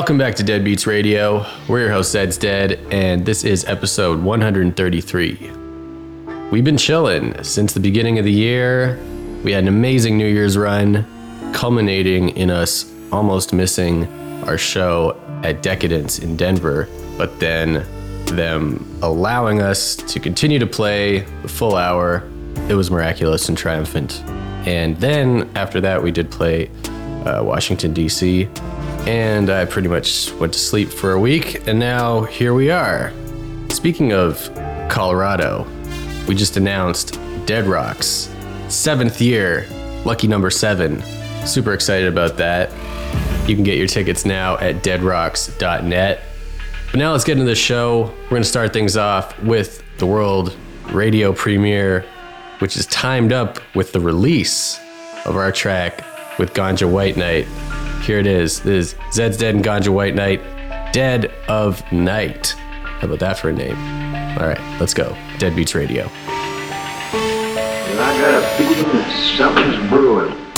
Welcome back to Dead Beats Radio. We're your host, Zed's Dead, and this is episode 133. We've been chilling since the beginning of the year. We had an amazing New Year's run, culminating in us almost missing our show at Decadence in Denver, but then them allowing us to continue to play the full hour. It was miraculous and triumphant. And then after that, we did play uh, Washington, D.C., and I pretty much went to sleep for a week, and now here we are. Speaking of Colorado, we just announced Dead Rocks, seventh year, lucky number seven. Super excited about that. You can get your tickets now at deadrocks.net. But now let's get into the show. We're going to start things off with the world radio premiere, which is timed up with the release of our track with Ganja White Night. Here it is. This is Zed's Dead and Ganja White Night, Dead of Night. How about that for a name? All right, let's go. Dead Beats Radio. I got a feeling that something's brewing.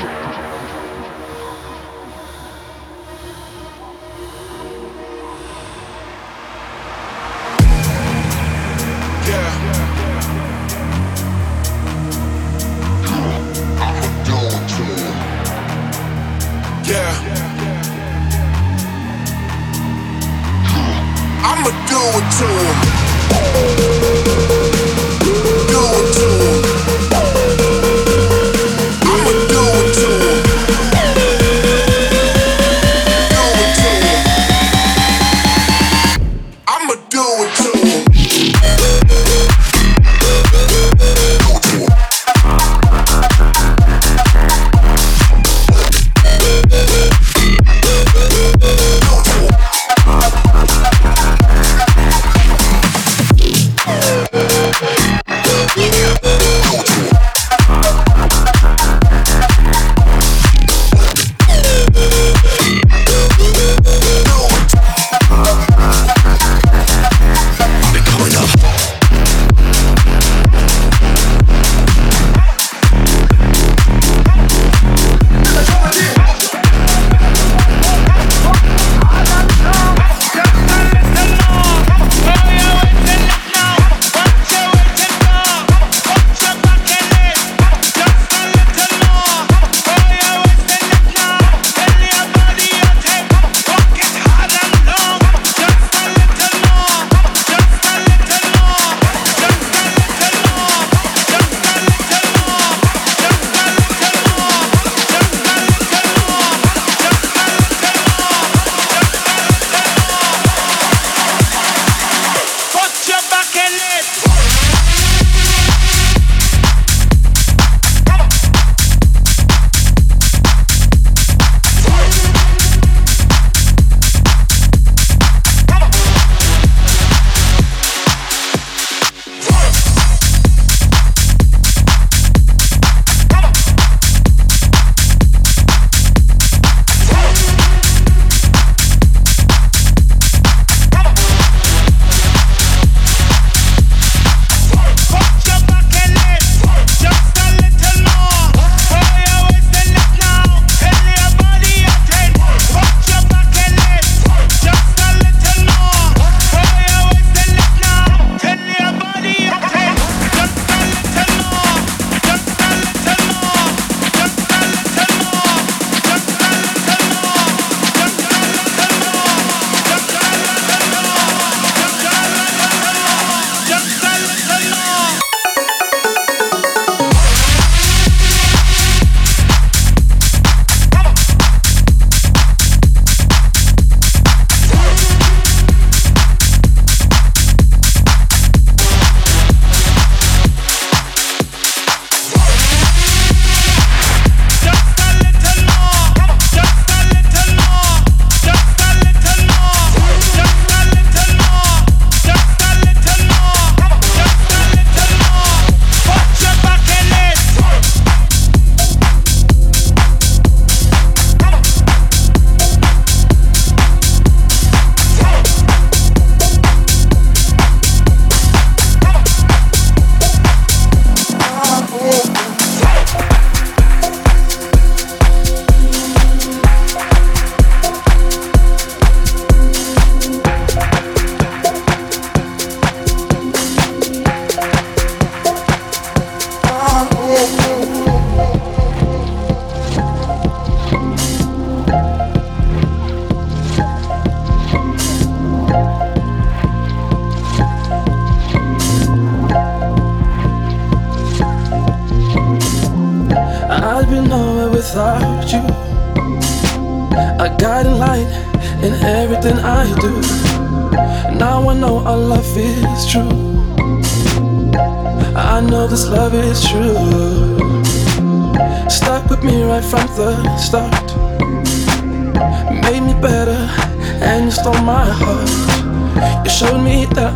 Electric.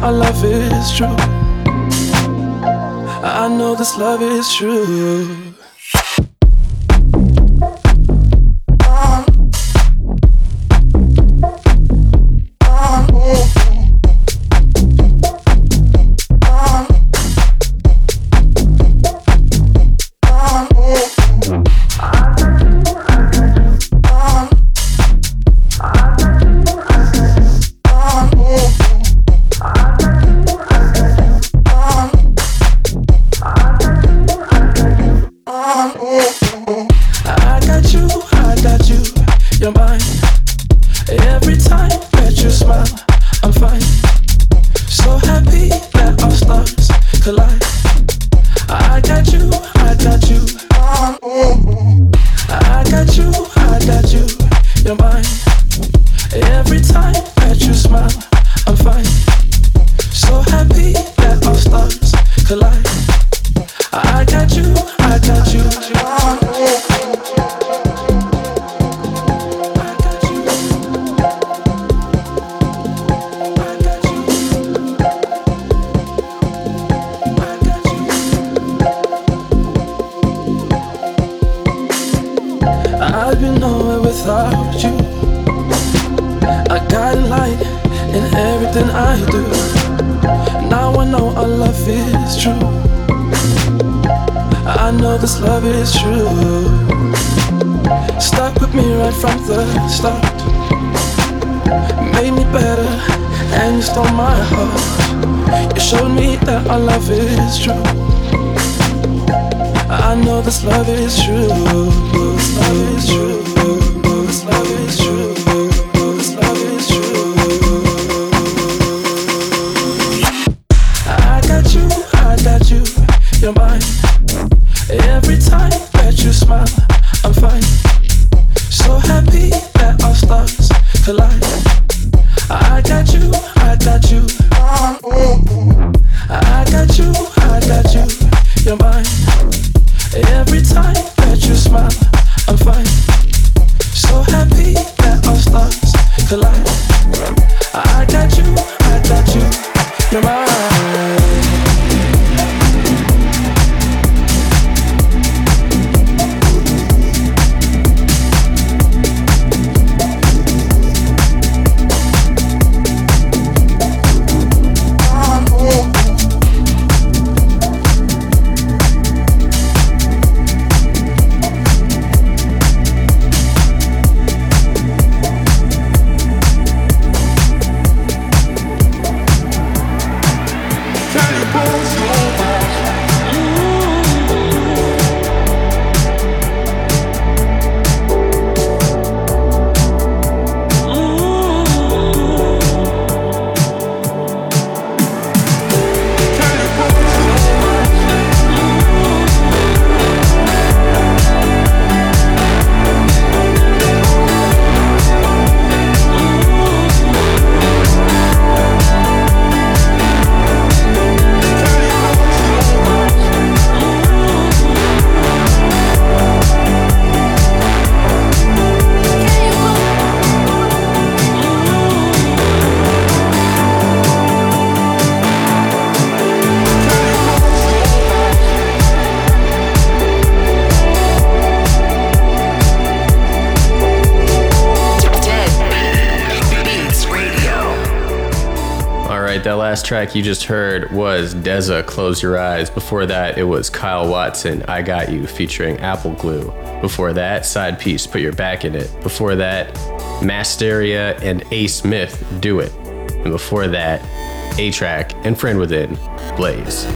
our love is true. I know this love is true. Do. Now I know our love is true. I know this love is true. Stuck with me right from the start. Made me better and you stole my heart. You showed me that our love is true. I know this love is true. This love is true. Track you just heard was Deza, Close Your Eyes. Before that, it was Kyle Watson, I Got You, featuring Apple Glue. Before that, Side Piece, Put Your Back in It. Before that, Masteria and A Smith, Do It. And before that, A-Trak and Friend Within, Blaze.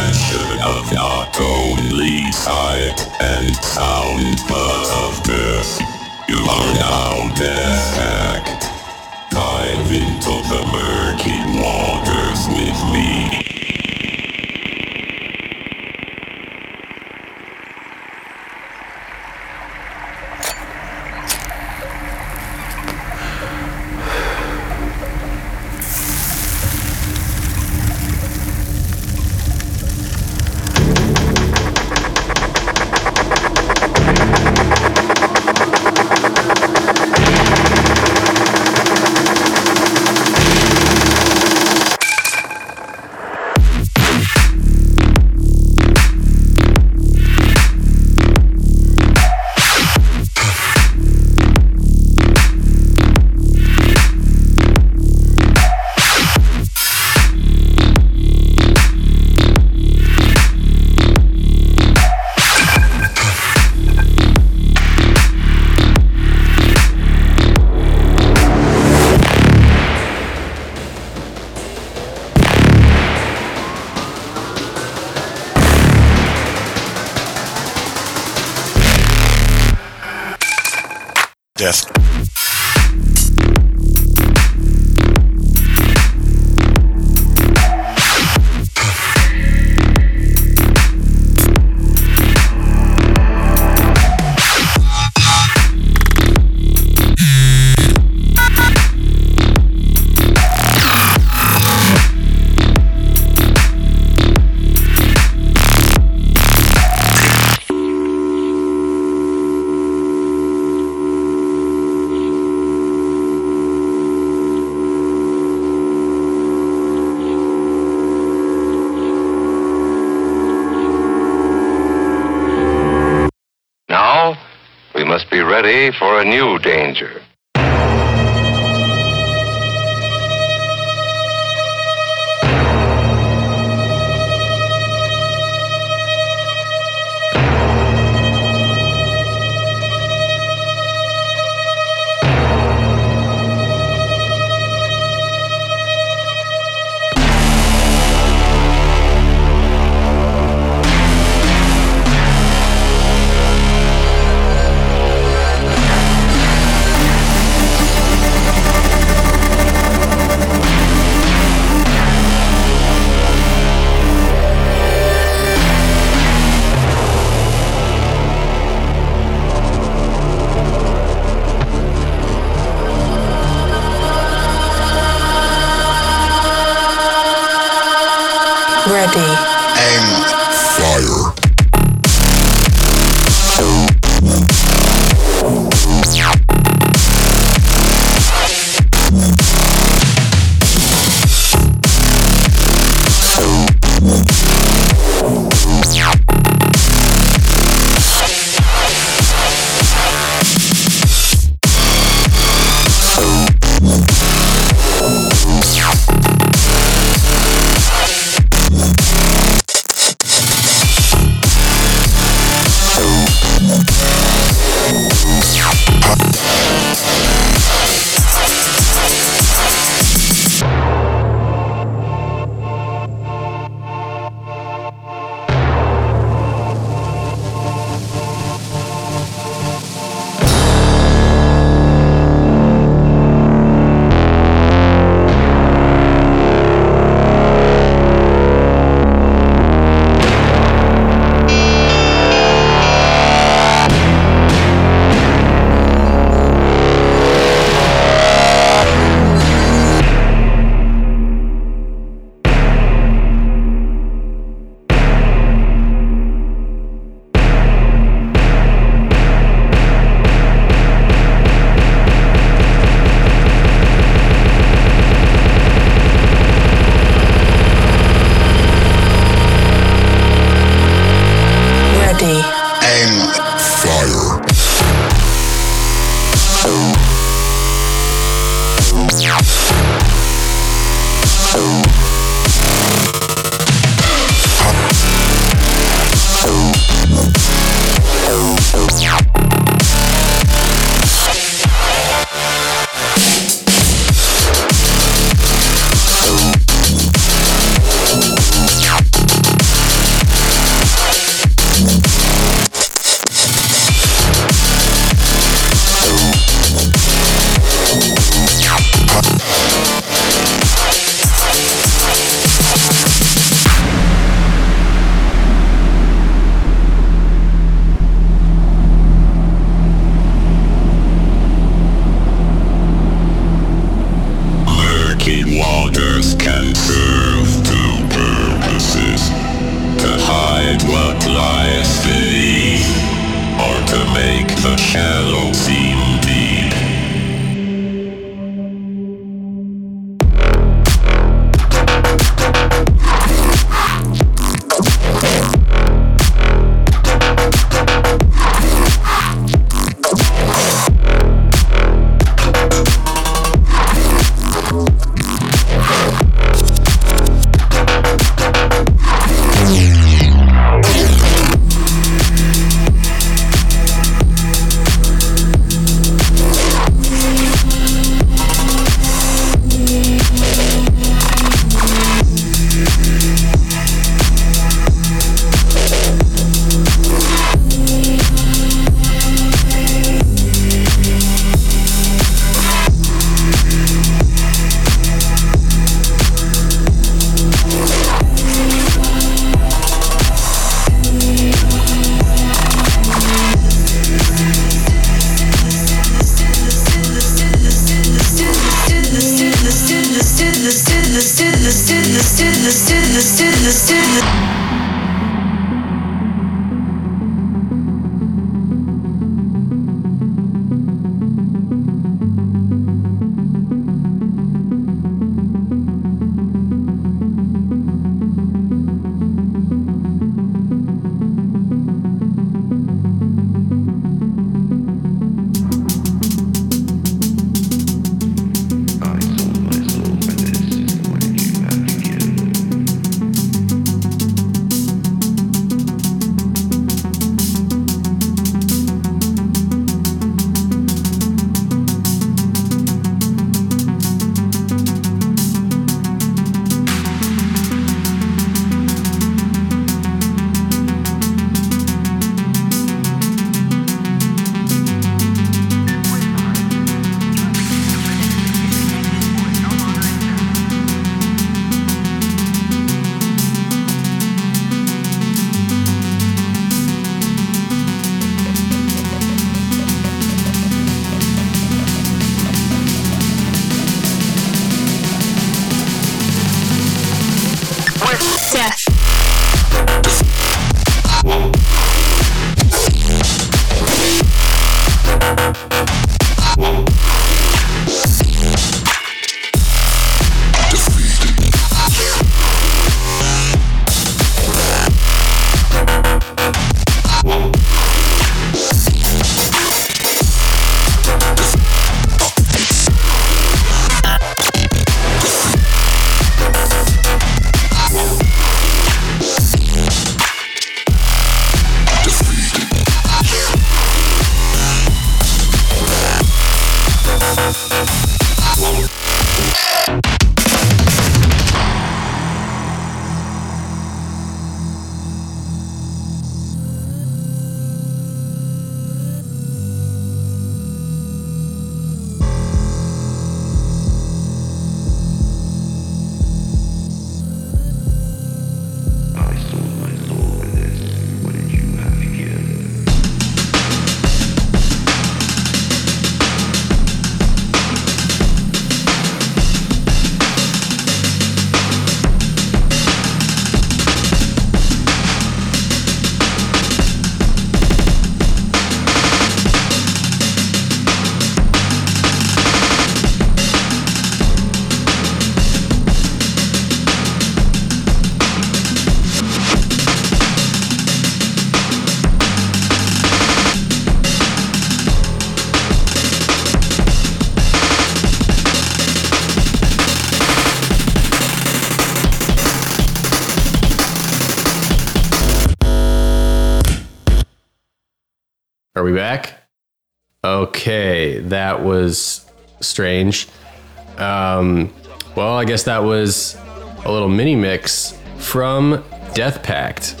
Death Pact.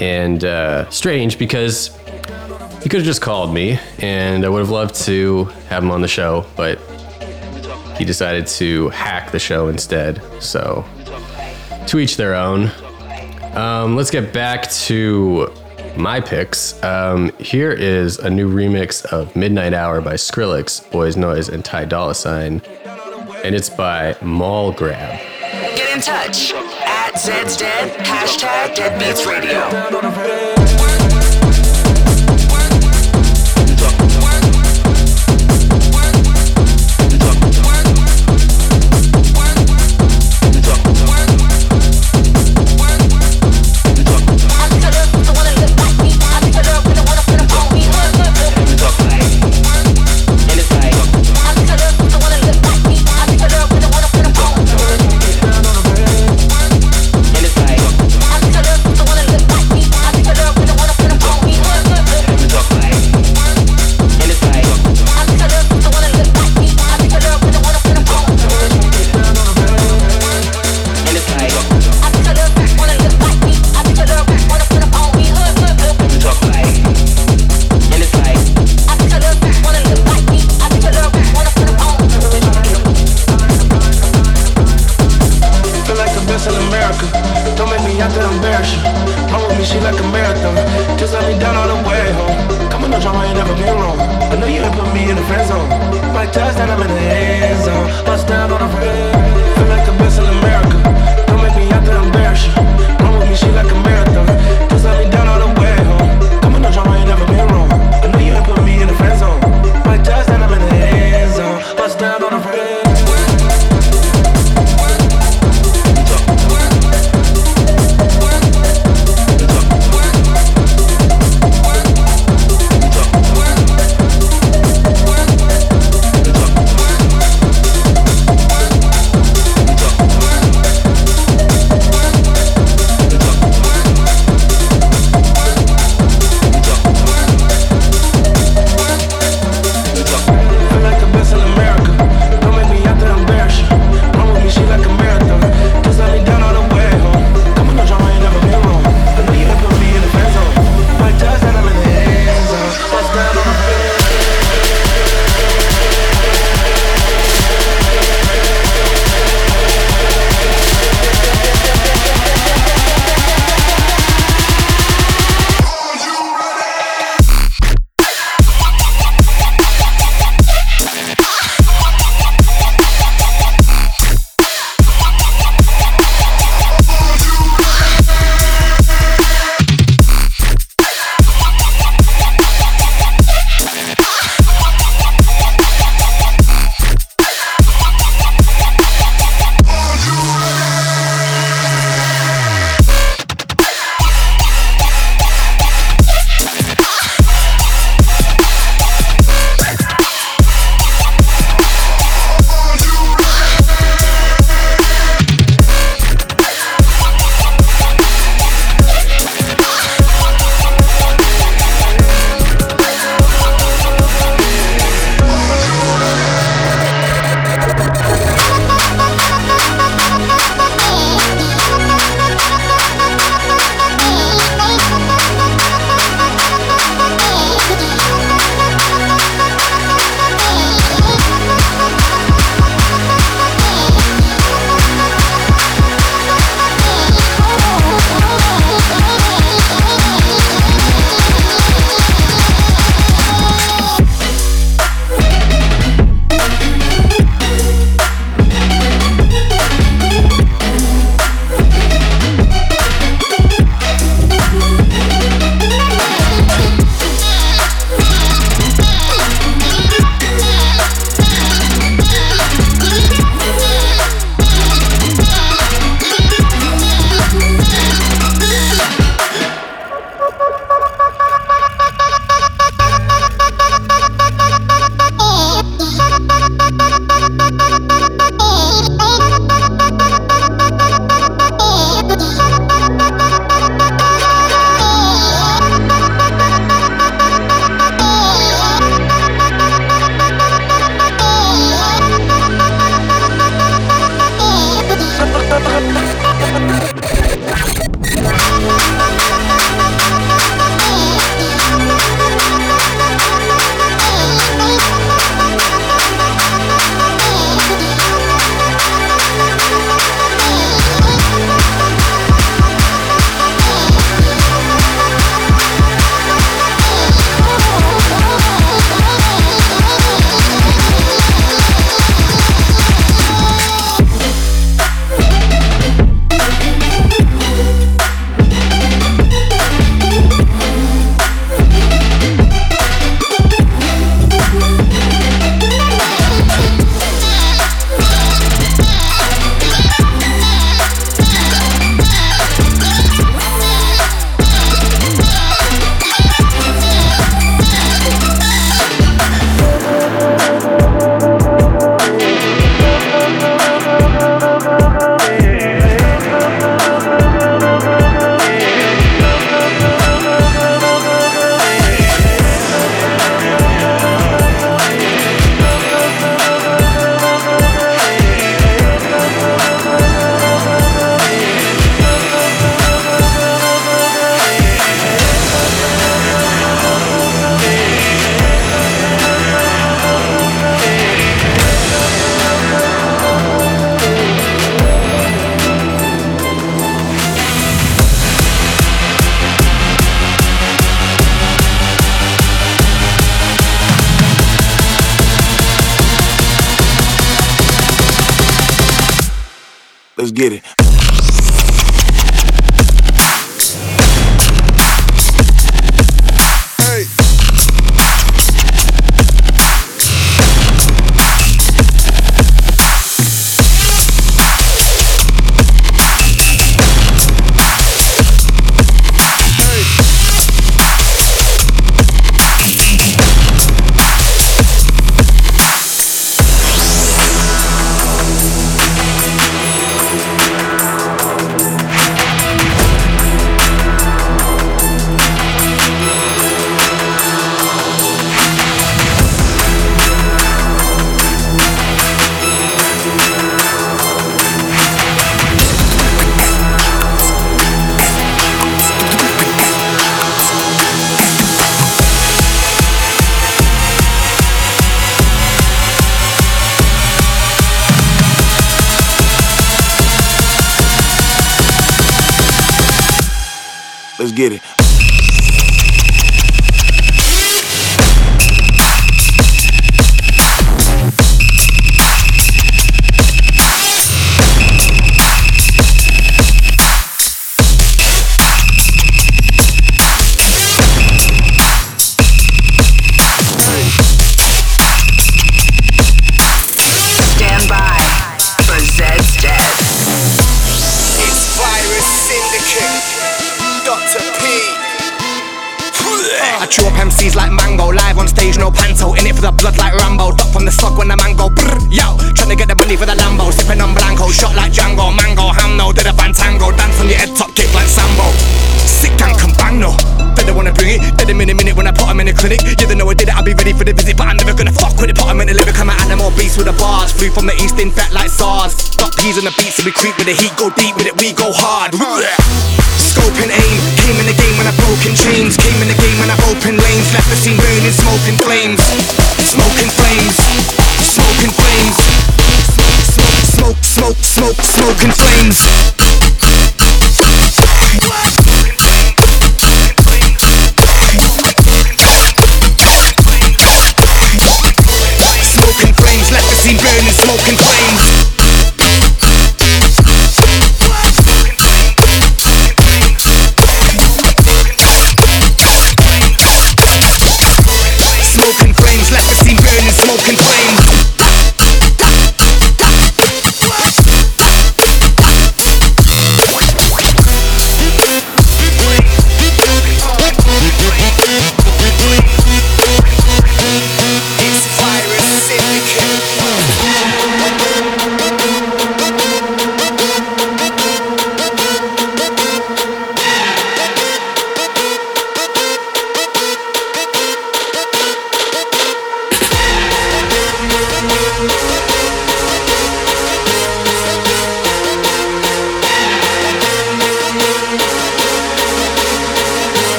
And uh, strange because he could have just called me and I would have loved to have him on the show, but he decided to hack the show instead. So, to each their own. Um, let's get back to my picks. Um, here is a new remix of Midnight Hour by Skrillex, Boys Noize, and Ty Dolla Sign, and it's by Mall Grab. Get in touch Zeds Dead, hashtag Dead Radio.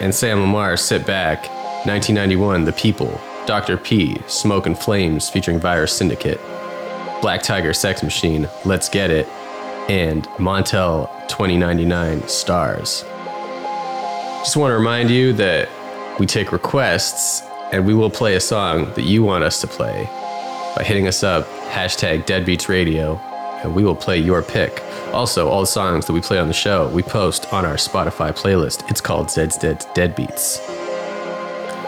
And Sam Lamar Sit Back. 1991, The People. Dr. P, Smoke and Flames featuring Virus Syndicate. Black Tiger Sex Machine, Let's Get It. And Montel 2099 Stars. Just want to remind you that we take requests and we will play a song that you want us to play by hitting us up, hashtag Deadbeats Radio, and we will play your pick. Also, all the songs that we play on the show, we post on our Spotify playlist. It's called Zeds Dead Deadbeats.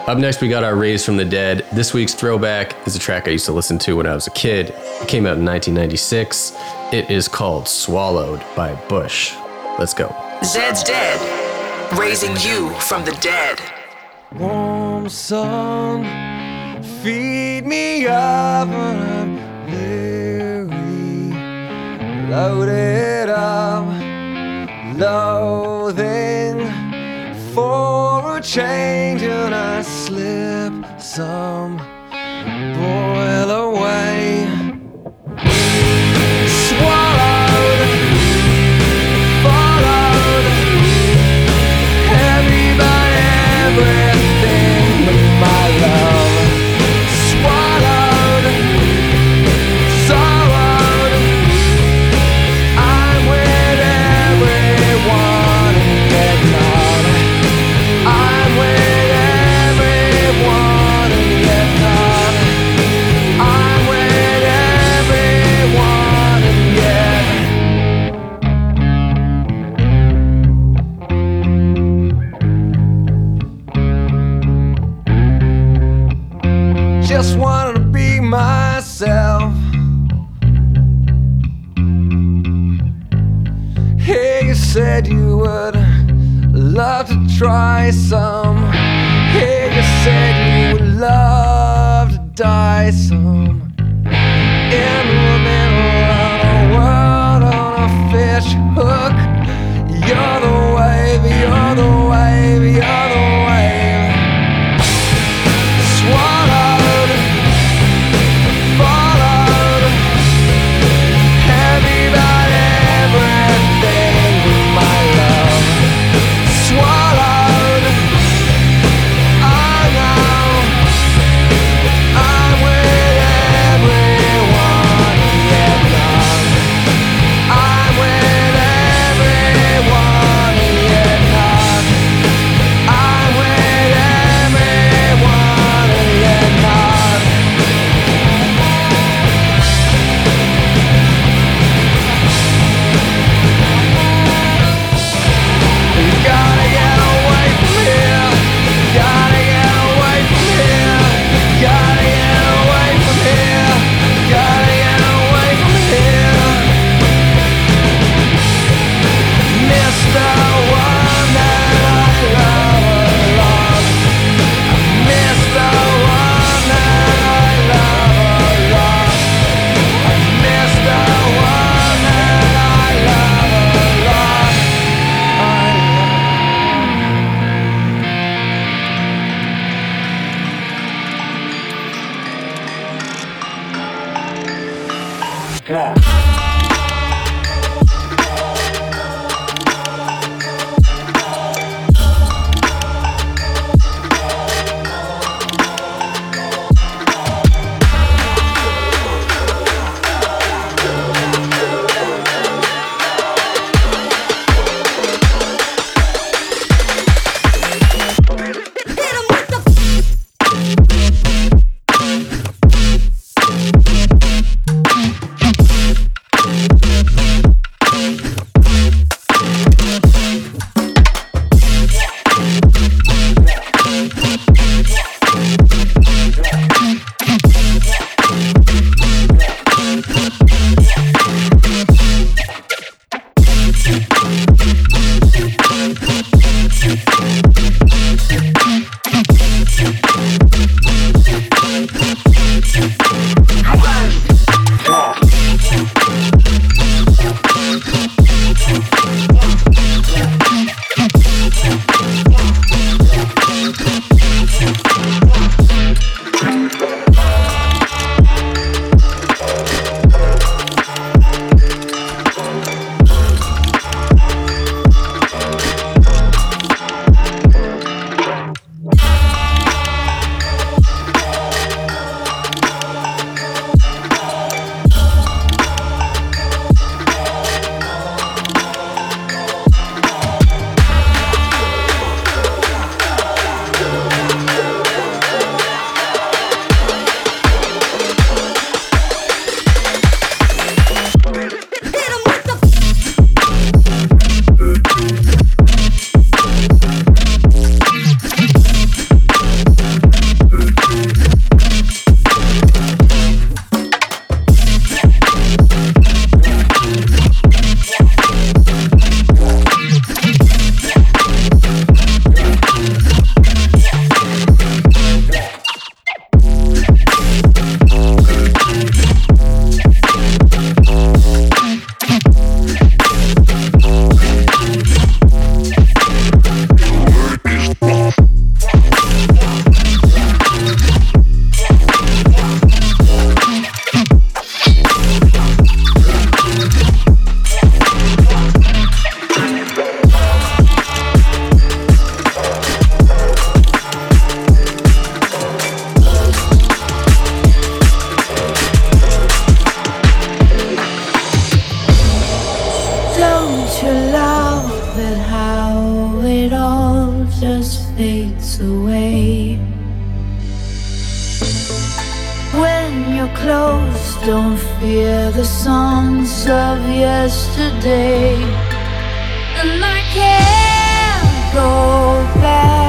Up next, we got our Raised from the Dead. This week's throwback is a track I used to listen to when I was a kid. It came out in 1996. It is called Swallowed by Bush. Let's go. Zeds Dead, raising you from the dead. Warm sun, feed me up Loaded up, loathing for a change, and I slip. Some shadows, don't fear the songs of yesterday. And I can't go back.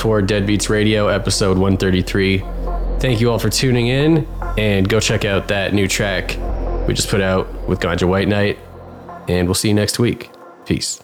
For Deadbeats Radio, episode 133. Thank you all for tuning in, and go check out that new track we just put out with Ganja White Night, and we'll see you next week. Peace.